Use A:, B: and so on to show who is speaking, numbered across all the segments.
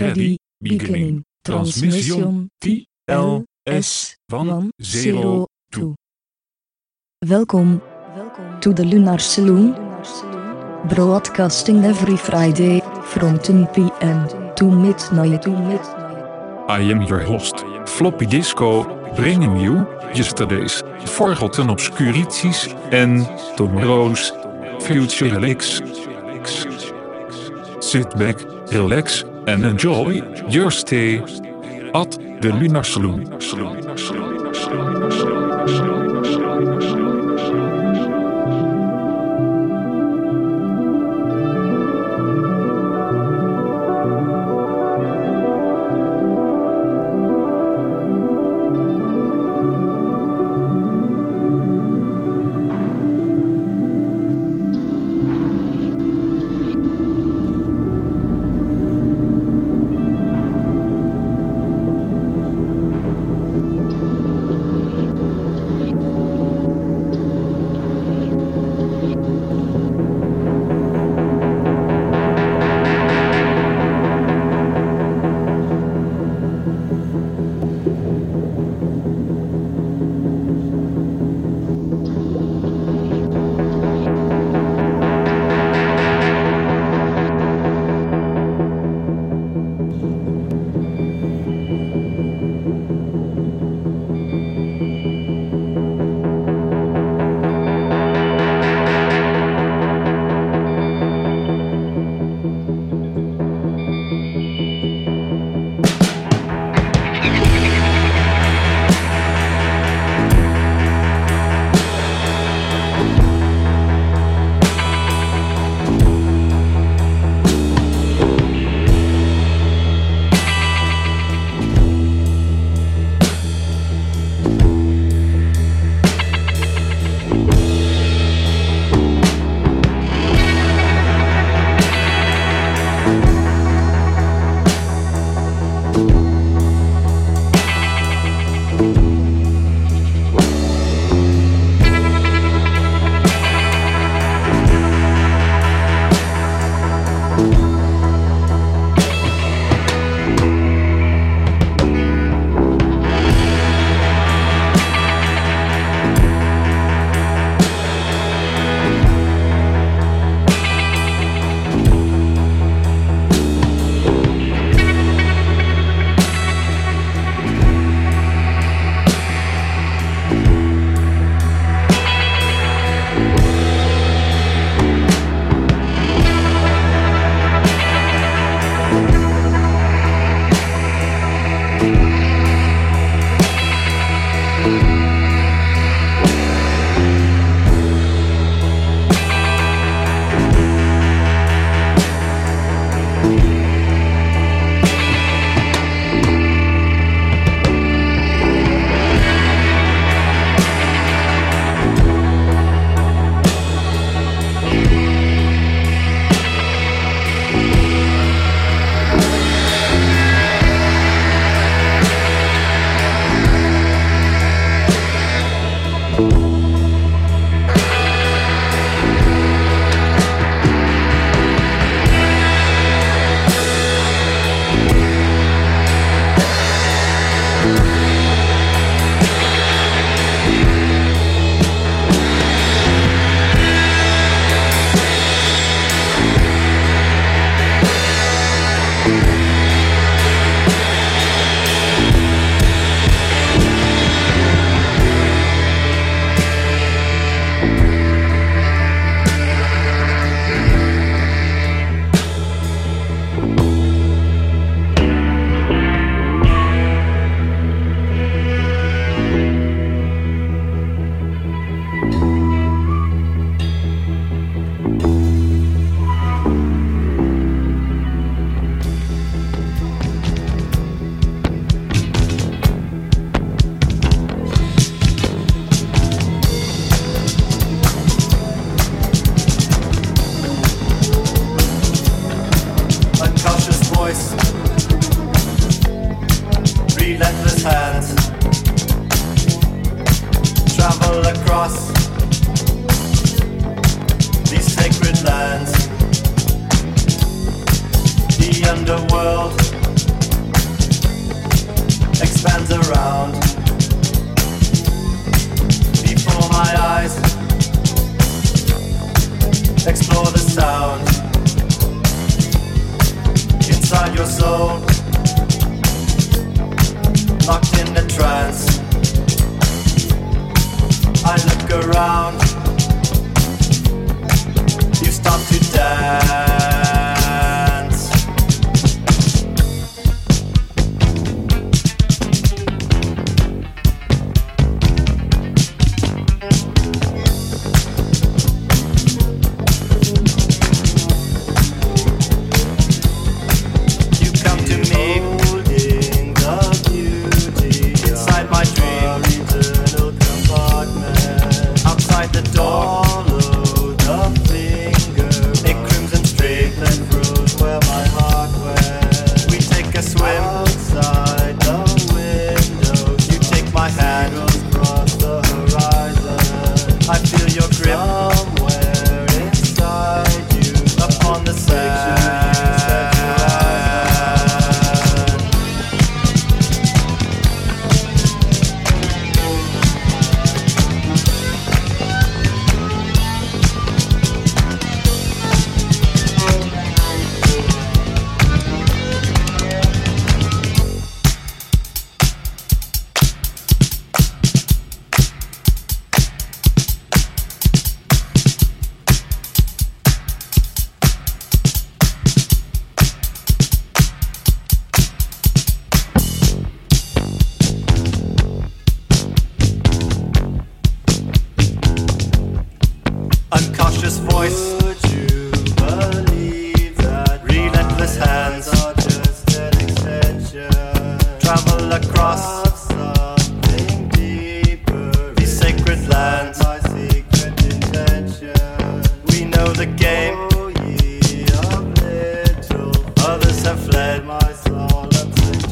A: Ready, beginning, transmission, TLS, van 0 to. Welkom, to the Lunar Saloon, broadcasting every Friday, from 10 p.m. to midnight. To midnight.
B: I am your host, Floppy Disco, bringing you yesterday's forgotten obscurities and tomorrow's future relics. Sit back, relax, and enjoy your stay at the Lunar Saloon.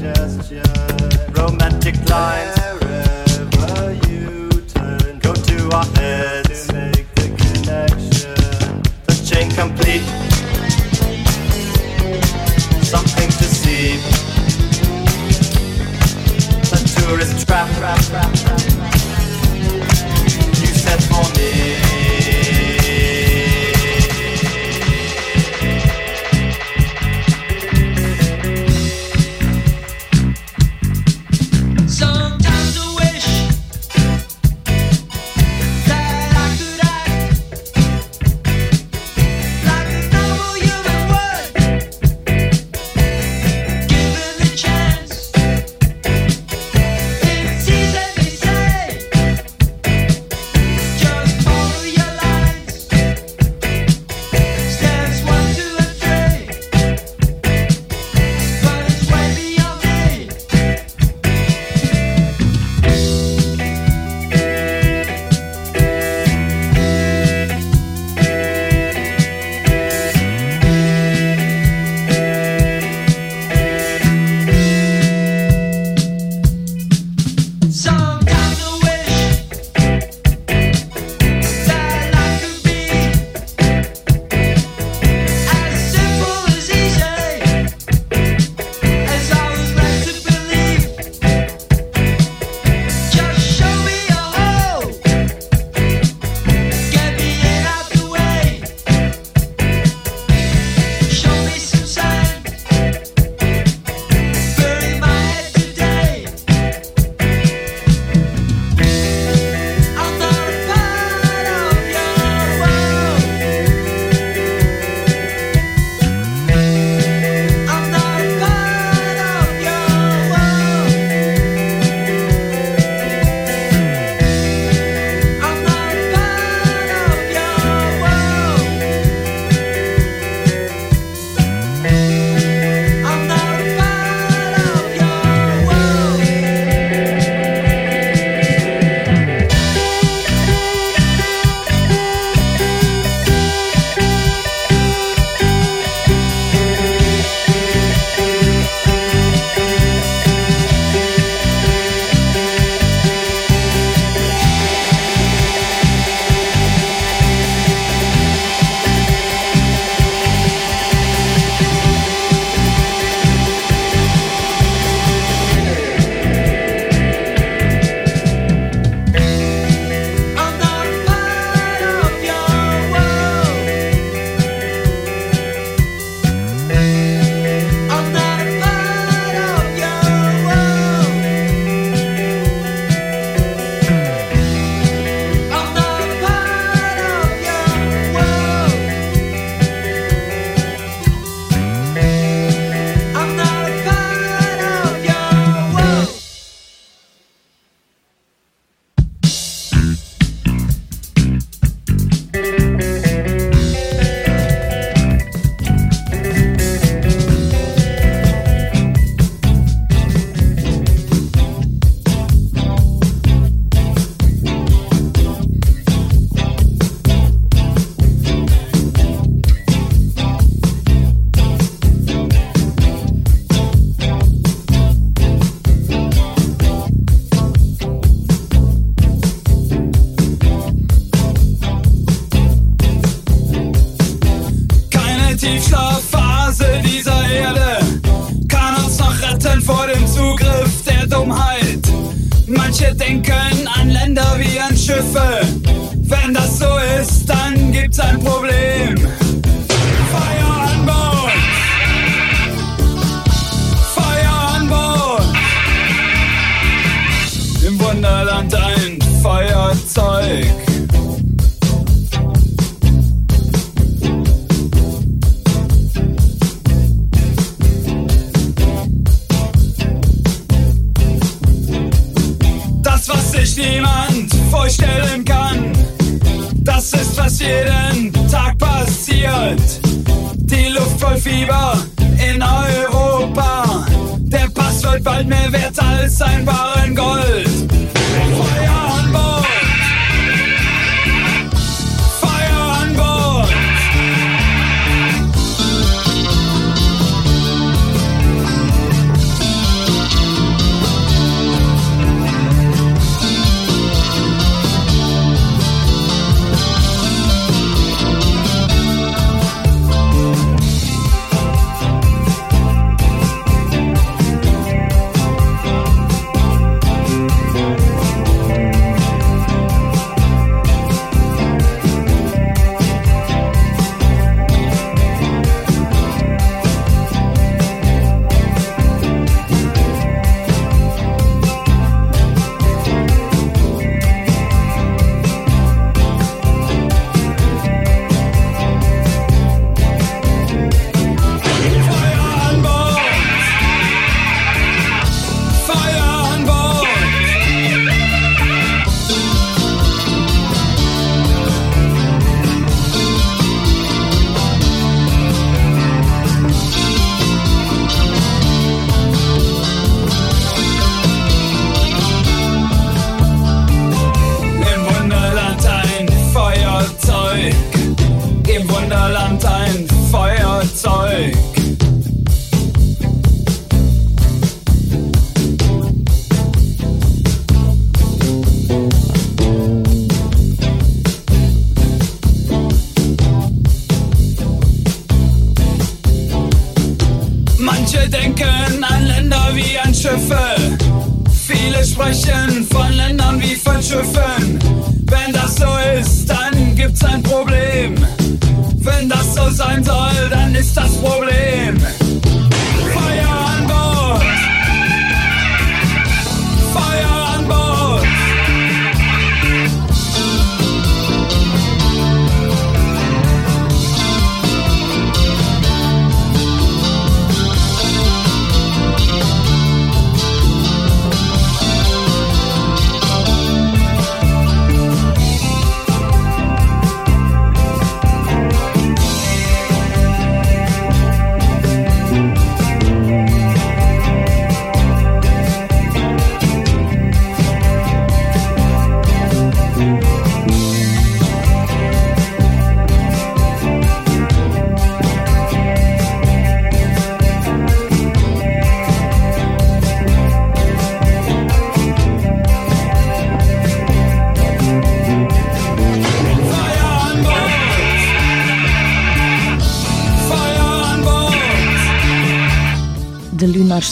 C: suggestion. Romantic lines. Wherever you turn, go to our heads. To make the connection. The chain complete. Something to see. The tourist trap. trap. You said for me.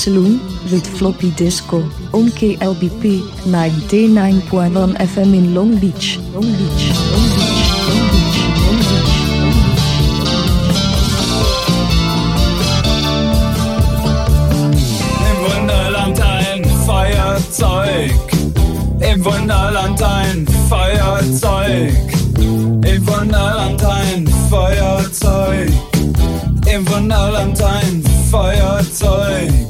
A: Saloon, with Floppy Disco, on KLBP, 99.1 FM in Long Beach. Long Beach. Long Beach.
D: Feuerzeug, im Wunderland ein Feuerzeug, im Wunderland ein Feuerzeug, im Wunderland ein Feuerzeug.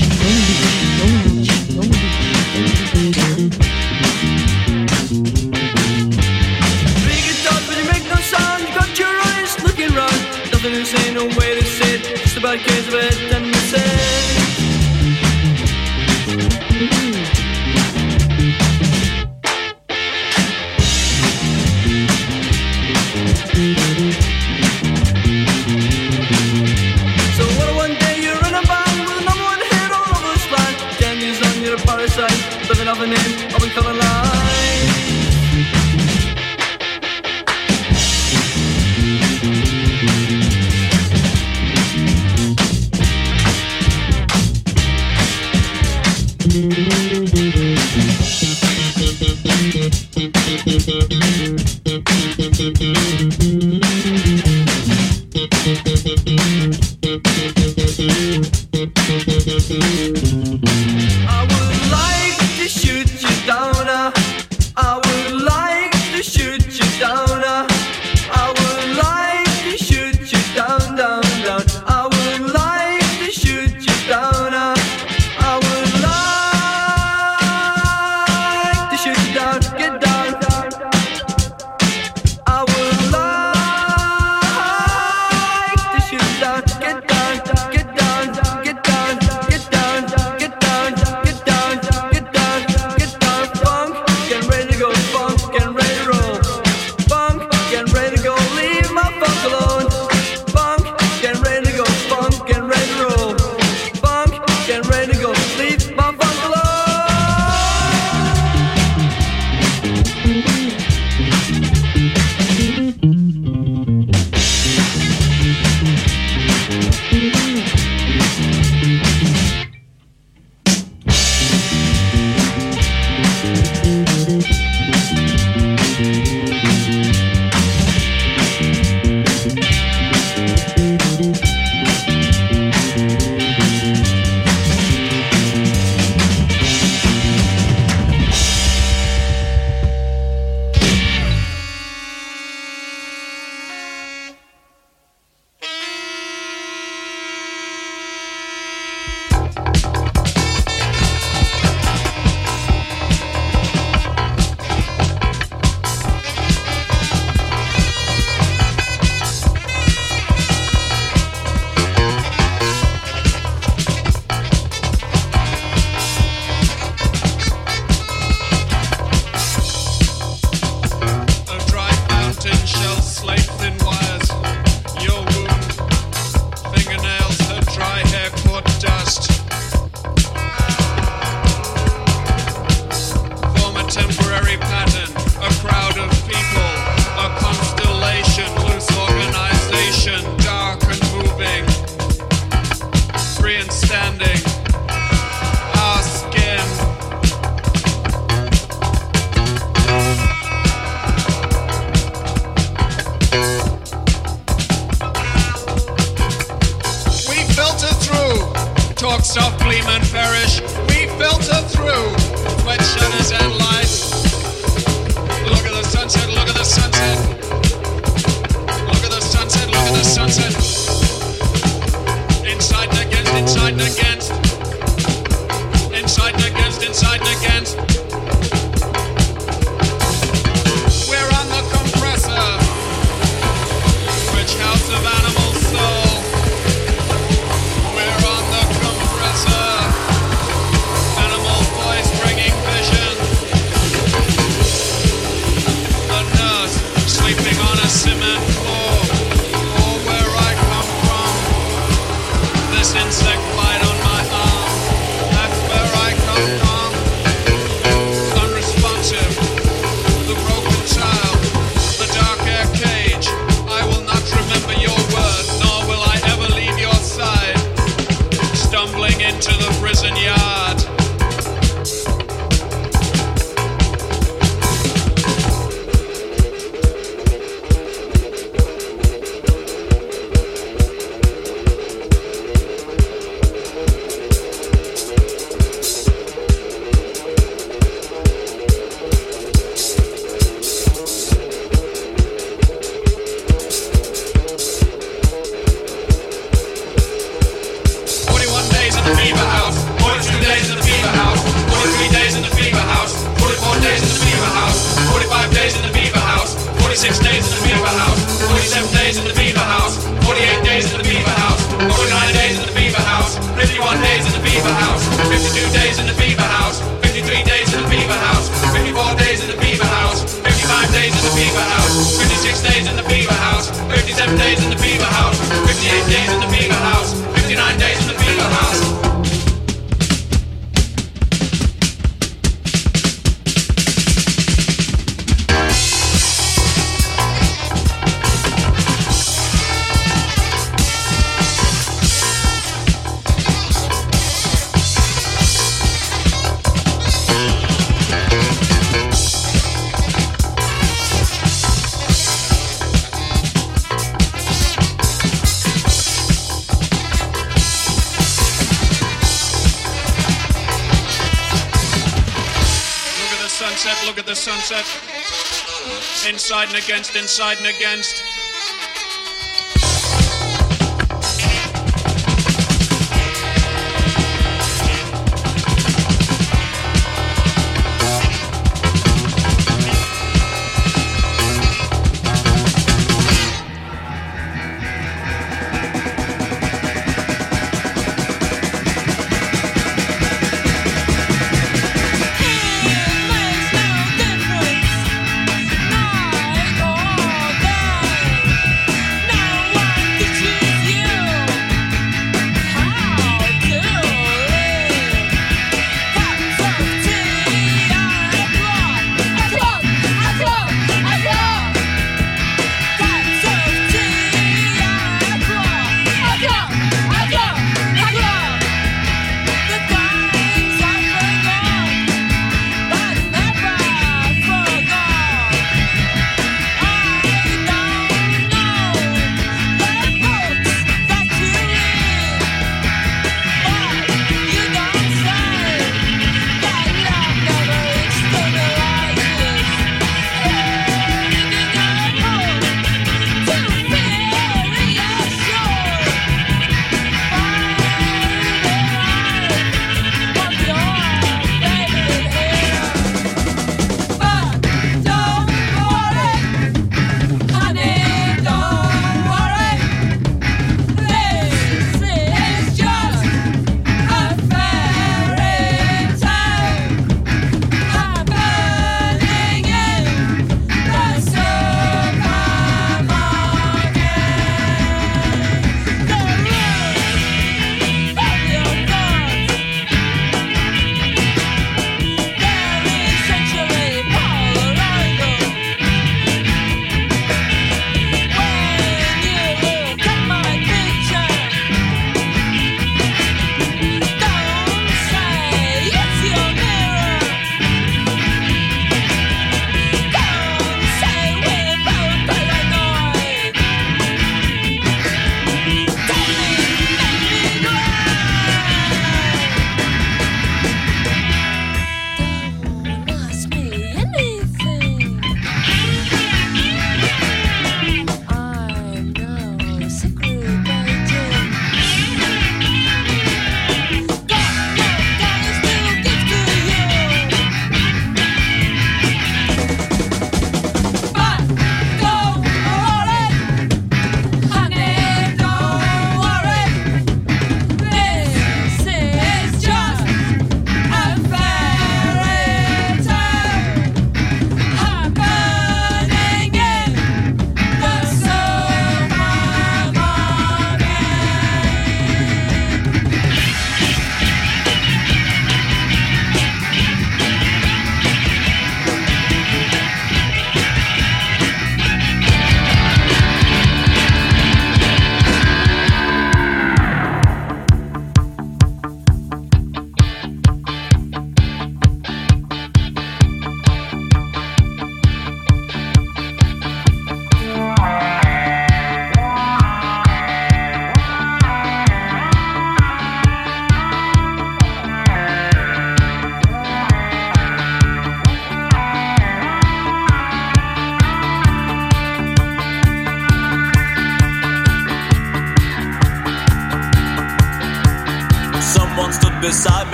E: Sunset. Inside and against, inside and against.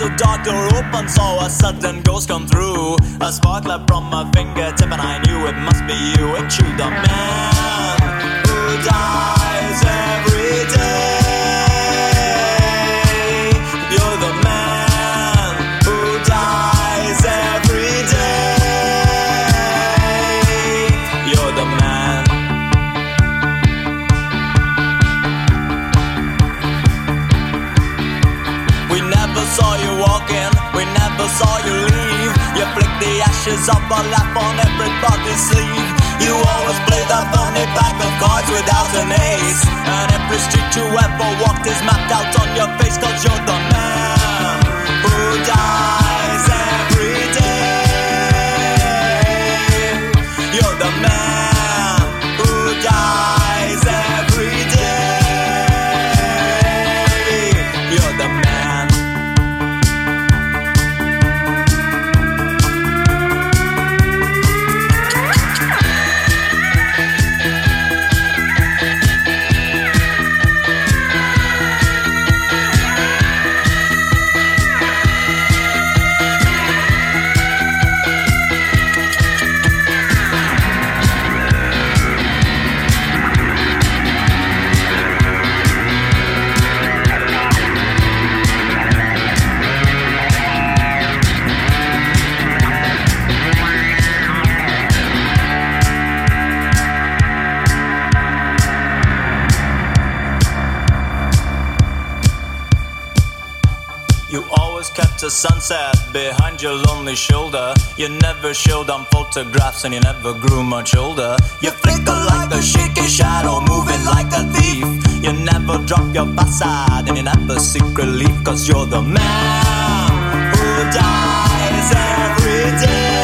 E: A
F: dark door open, saw a sudden ghost come through. A spark left from my fingertip, and I knew it must be you. It's you, the man who dies every ashes off a lap on everybody's sleeve. You always play the funny pack of cards without an ace. And every street you ever walked is mapped out on your face, cause you're the man who dies every day. You're the man who dies behind your lonely shoulder. You never showed on photographs and you never grew much older. You flicker like a shaky shadow, moving like a thief. You never drop your backside and you never seek relief, cause you're the man who dies every day.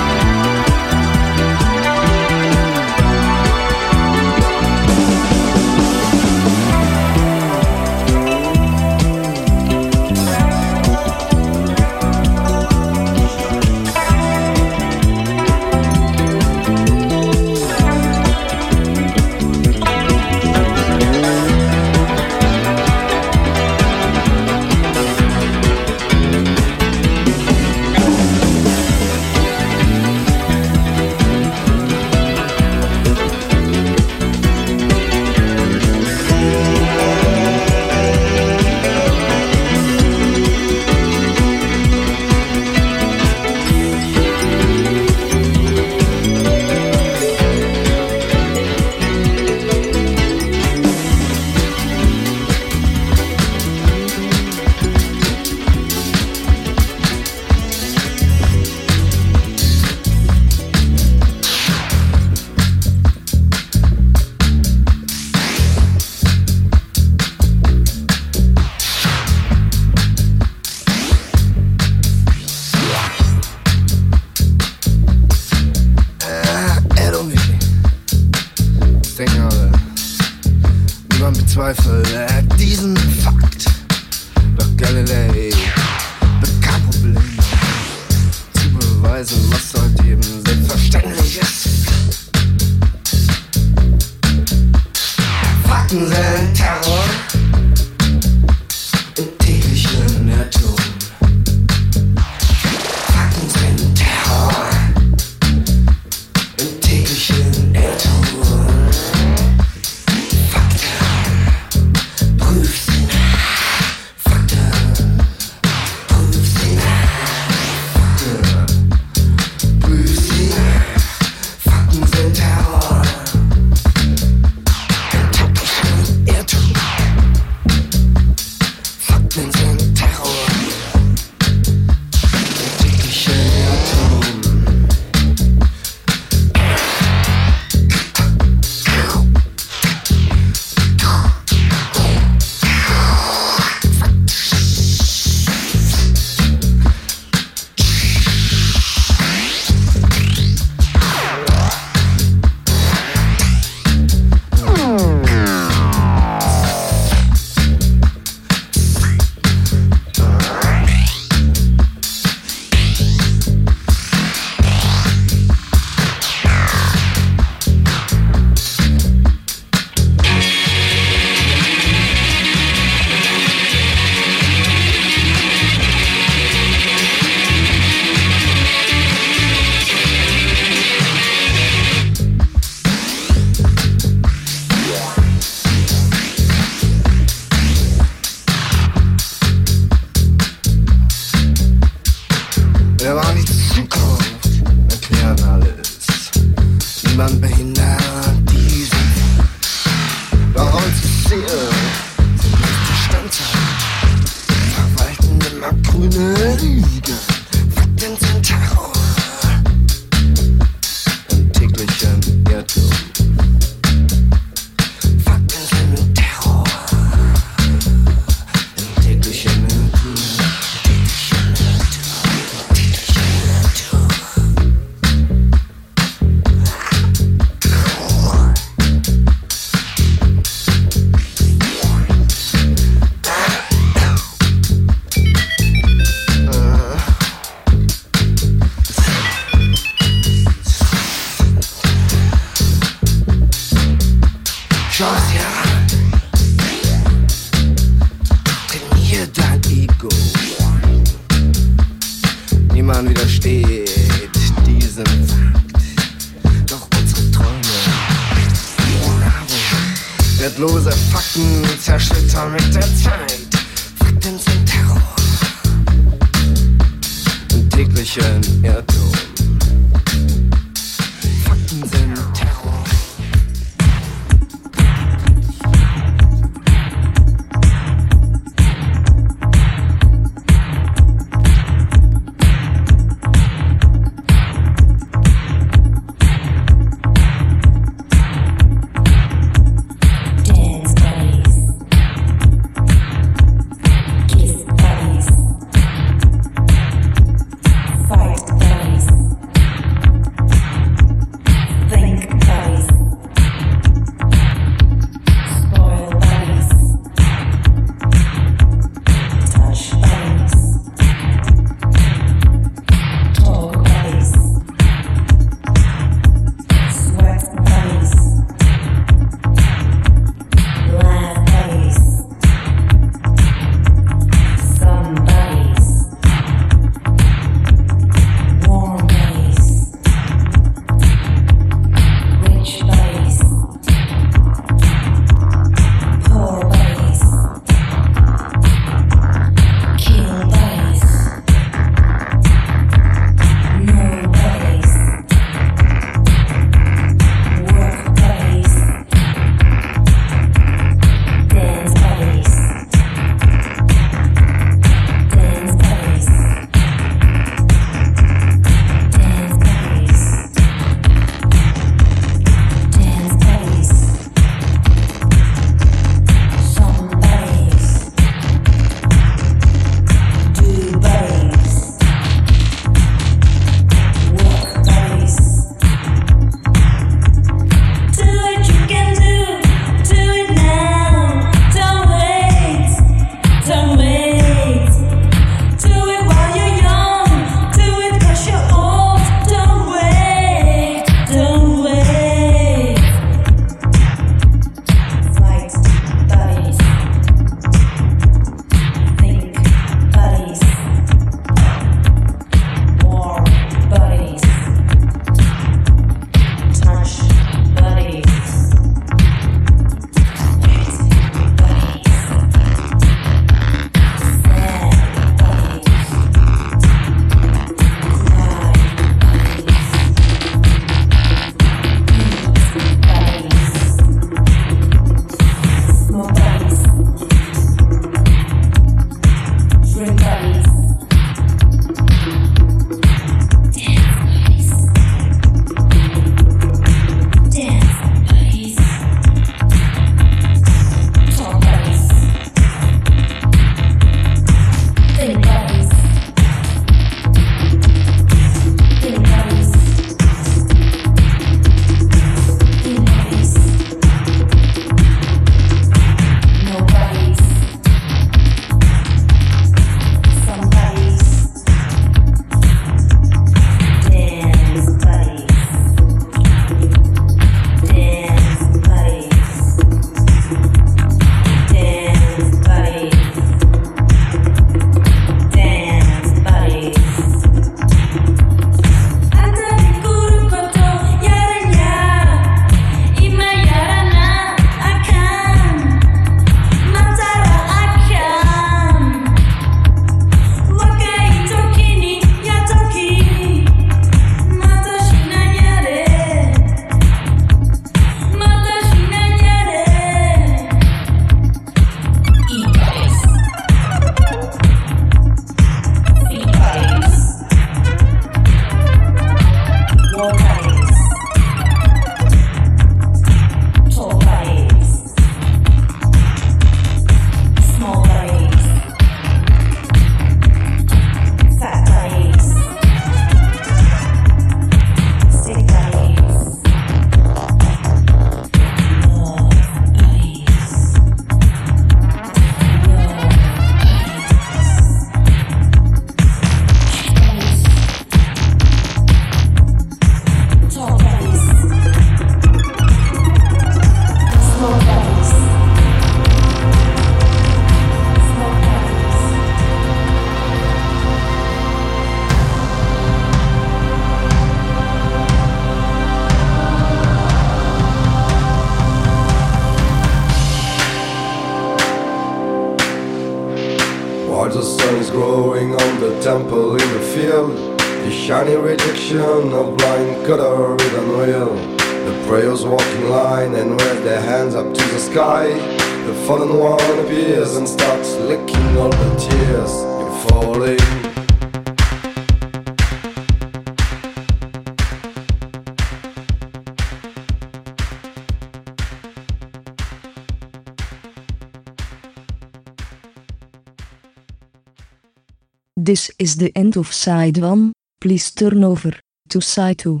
G: The
A: end of side 1. Please turn over to side 2.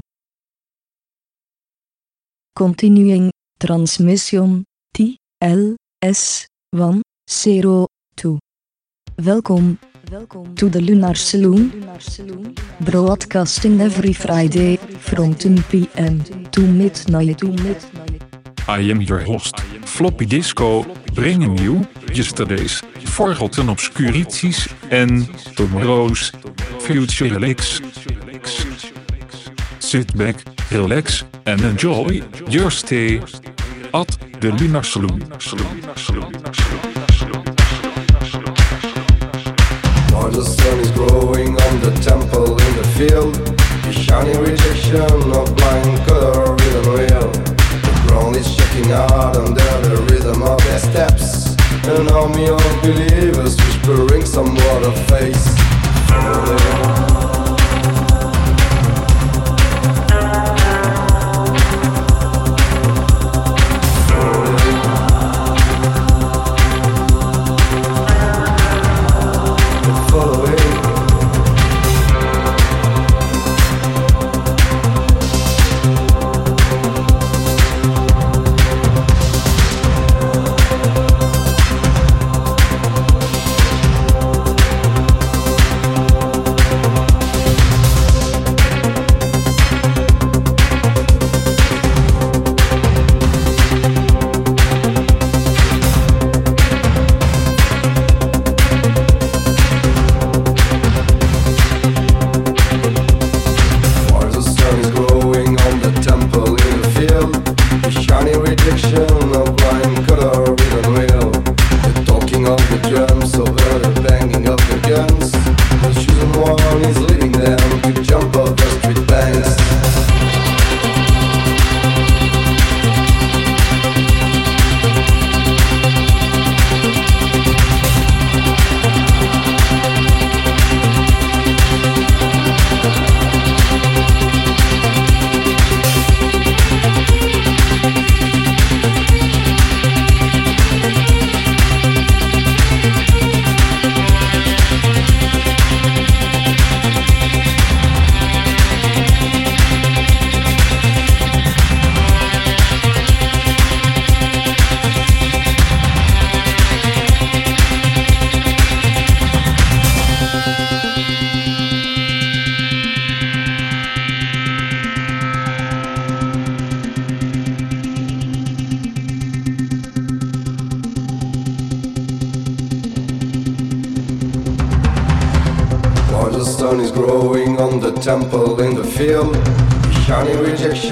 A: Continuing transmission T L S 1 0 2. Welkom. Welkom to the Lunar Saloon. Broadcasting every Friday from 10 p.m. to midnight. To midnight.
B: I am your host, Floppy Disco, bringing you yesterday's forgotten obscurities and tomorrow's future relics. Sit back, relax, and enjoy your stay at the Lunar Saloon.
G: While the sun is growing on the temple in the field, the shiny rejection of blind color. The ground is shaking hard under the rhythm of their steps. An army of believers whispering some of face.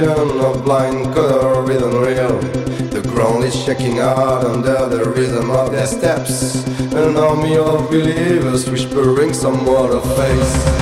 G: Of blind color is real The ground is shaking out under the rhythm of their steps. An army of believers whispering some word of faith.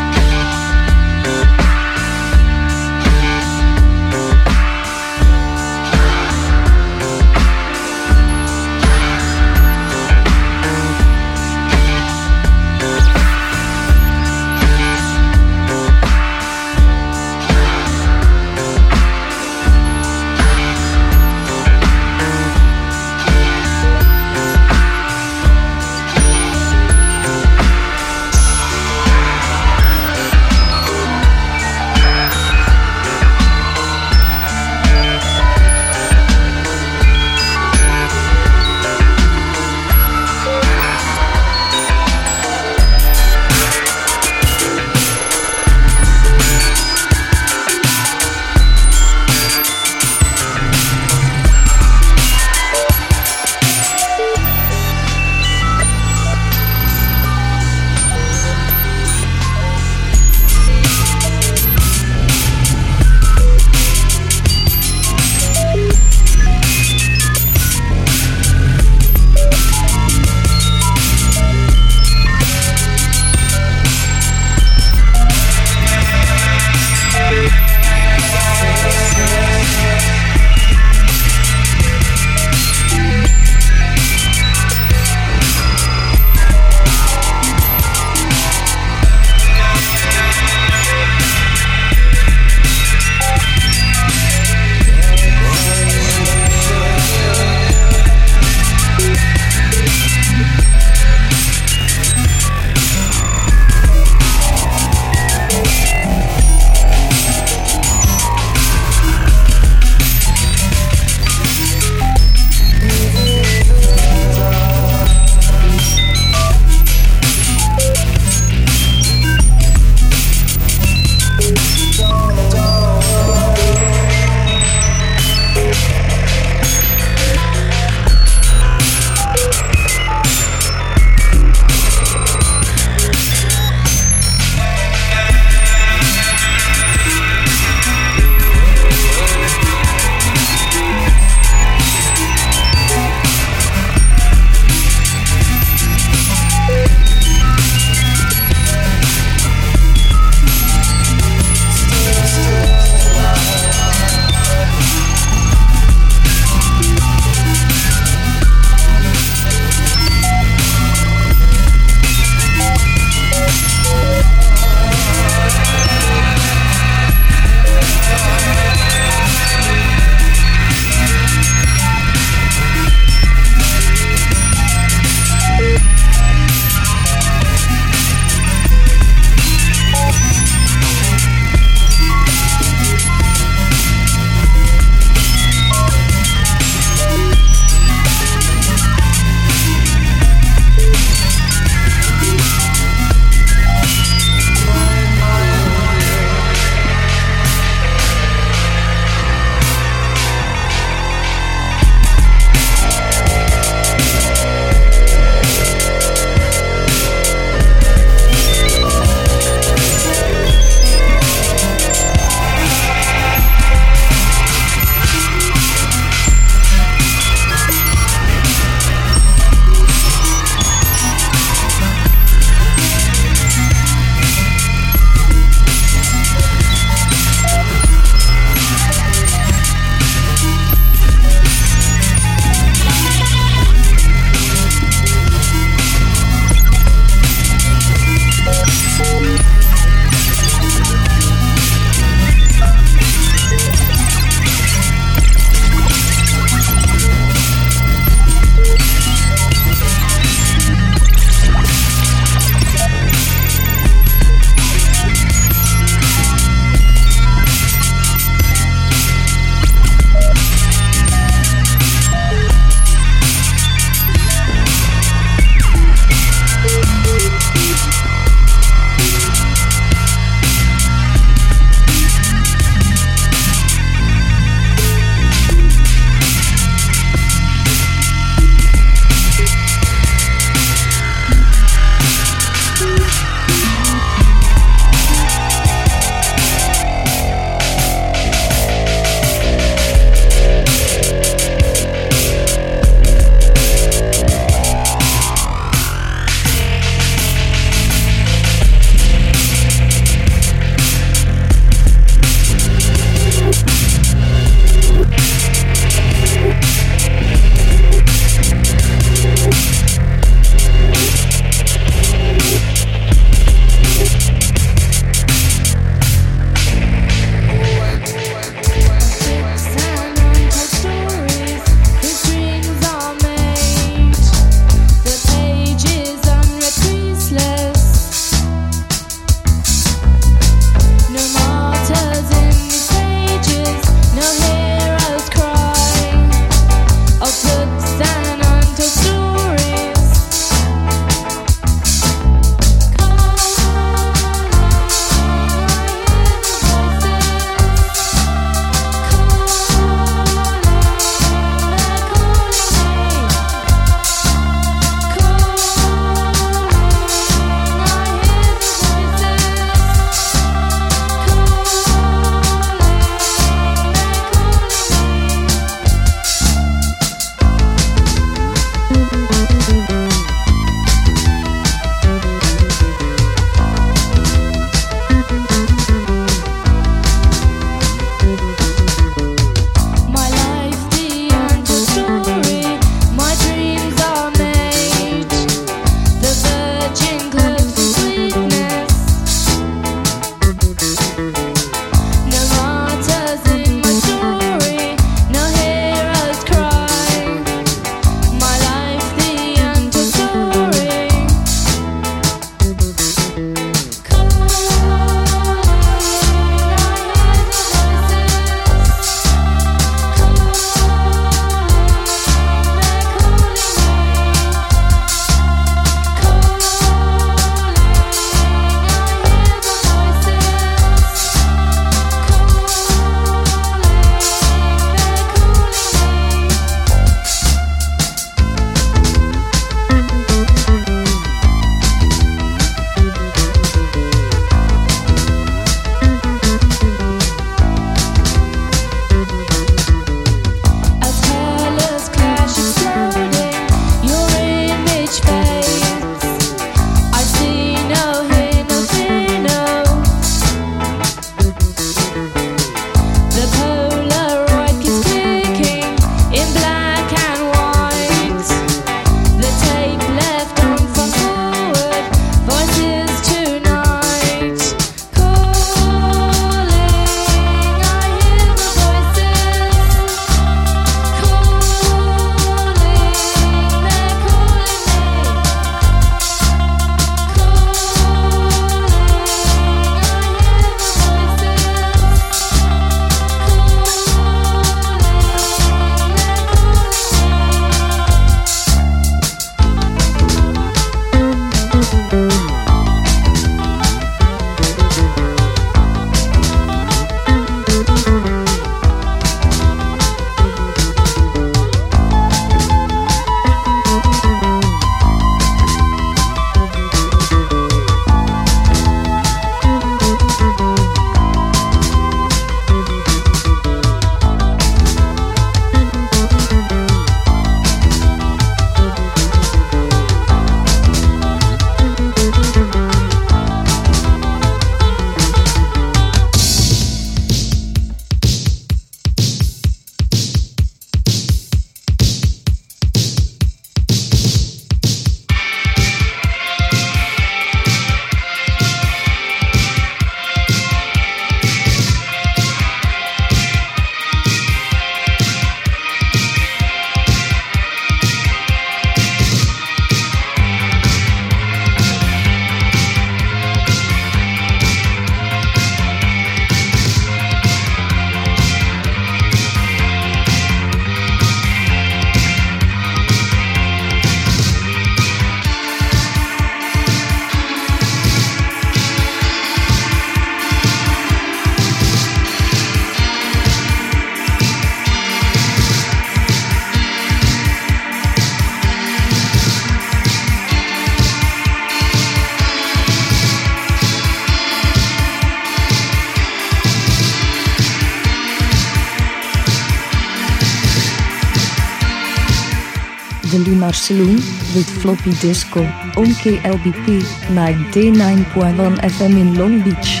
A: Floppy Disco on KLBP 99.1 FM in Long Beach. Long Beach,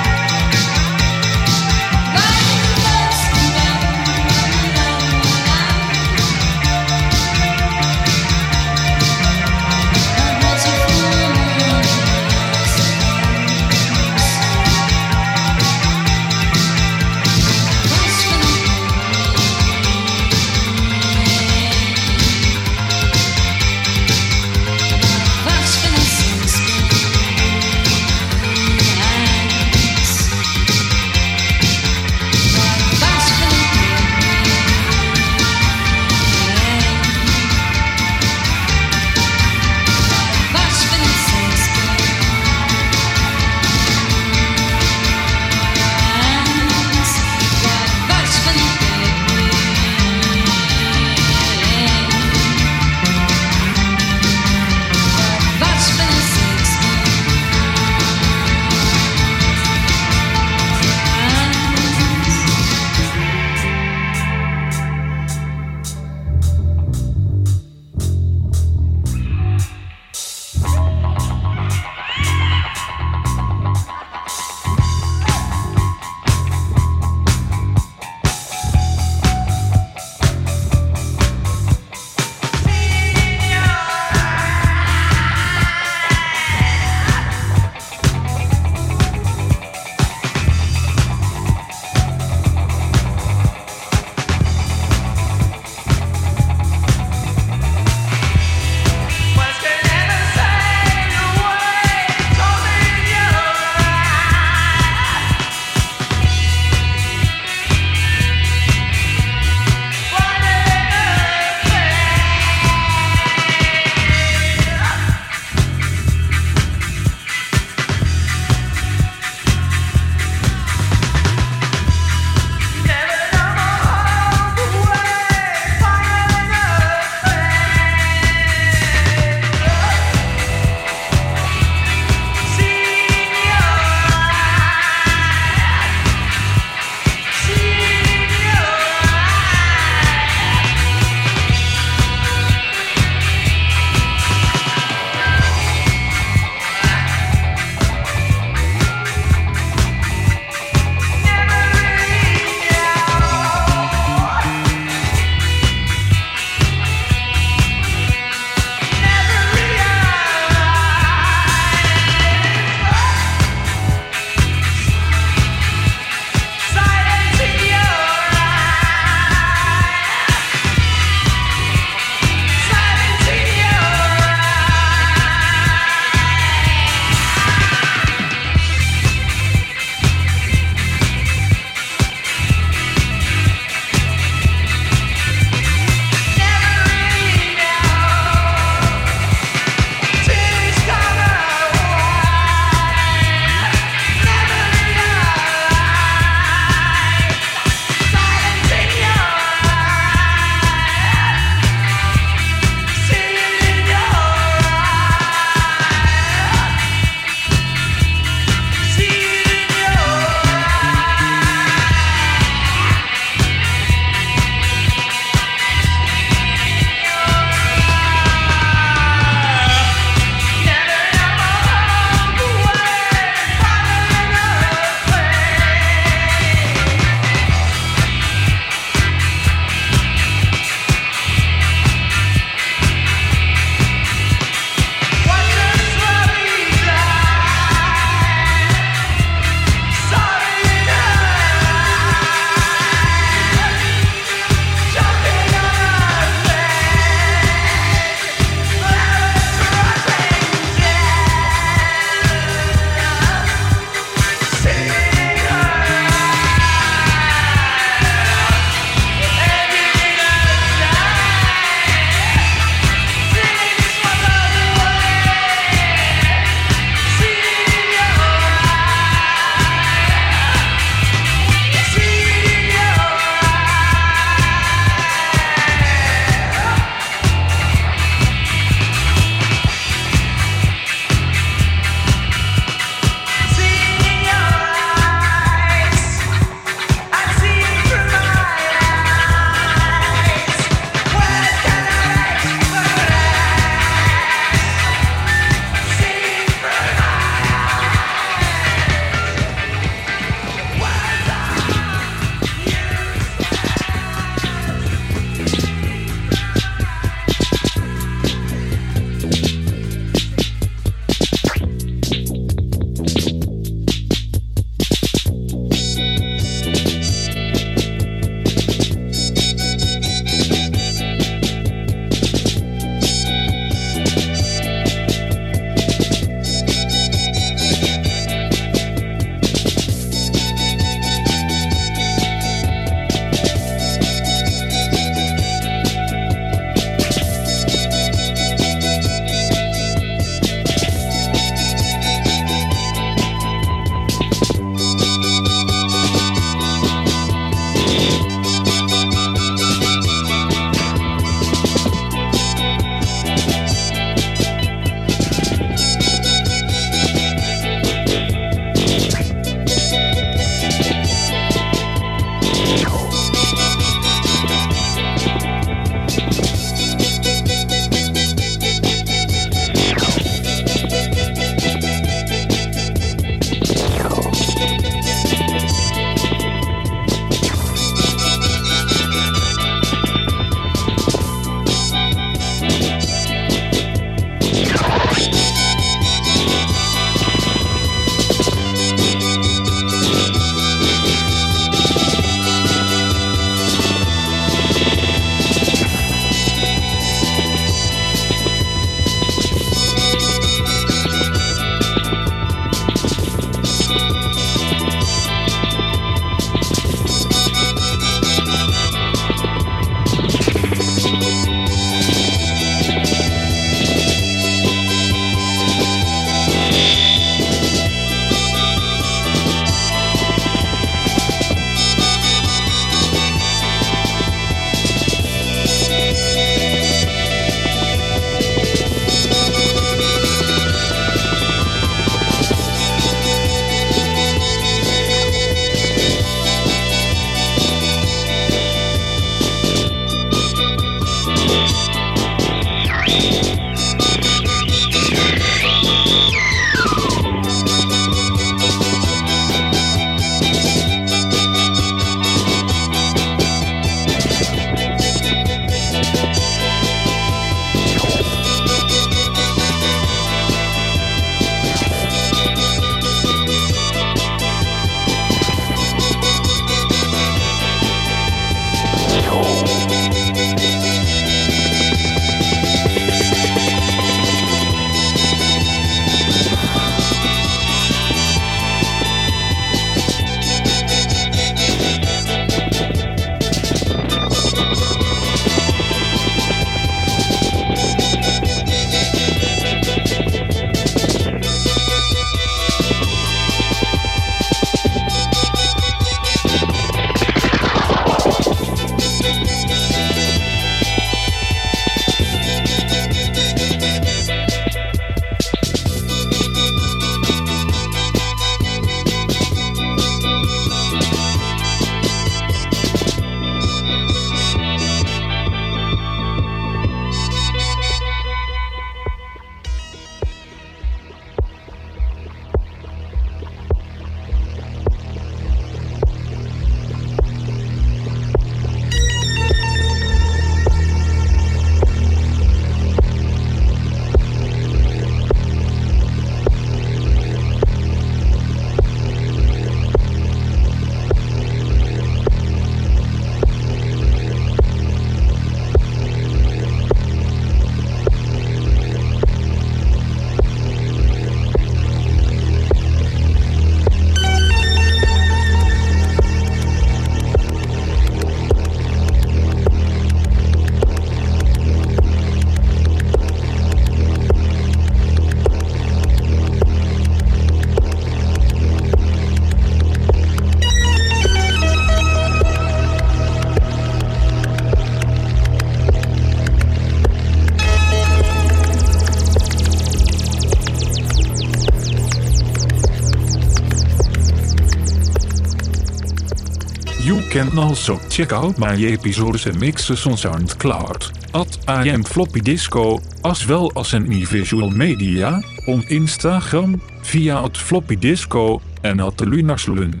B: also check out my episodes and mixes on SoundCloud at I am Floppy Disco, as well as in visual media on Instagram via at Floppy Disco en at de Lunarsloon.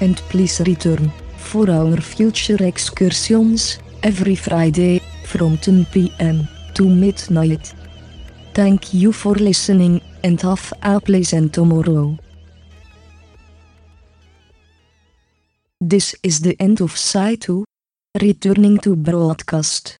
A: And please return for our future excursions every Friday from 10 pm to midnight. Thank you for listening and have a pleasant tomorrow. This is the end of Side 2. Returning to broadcast.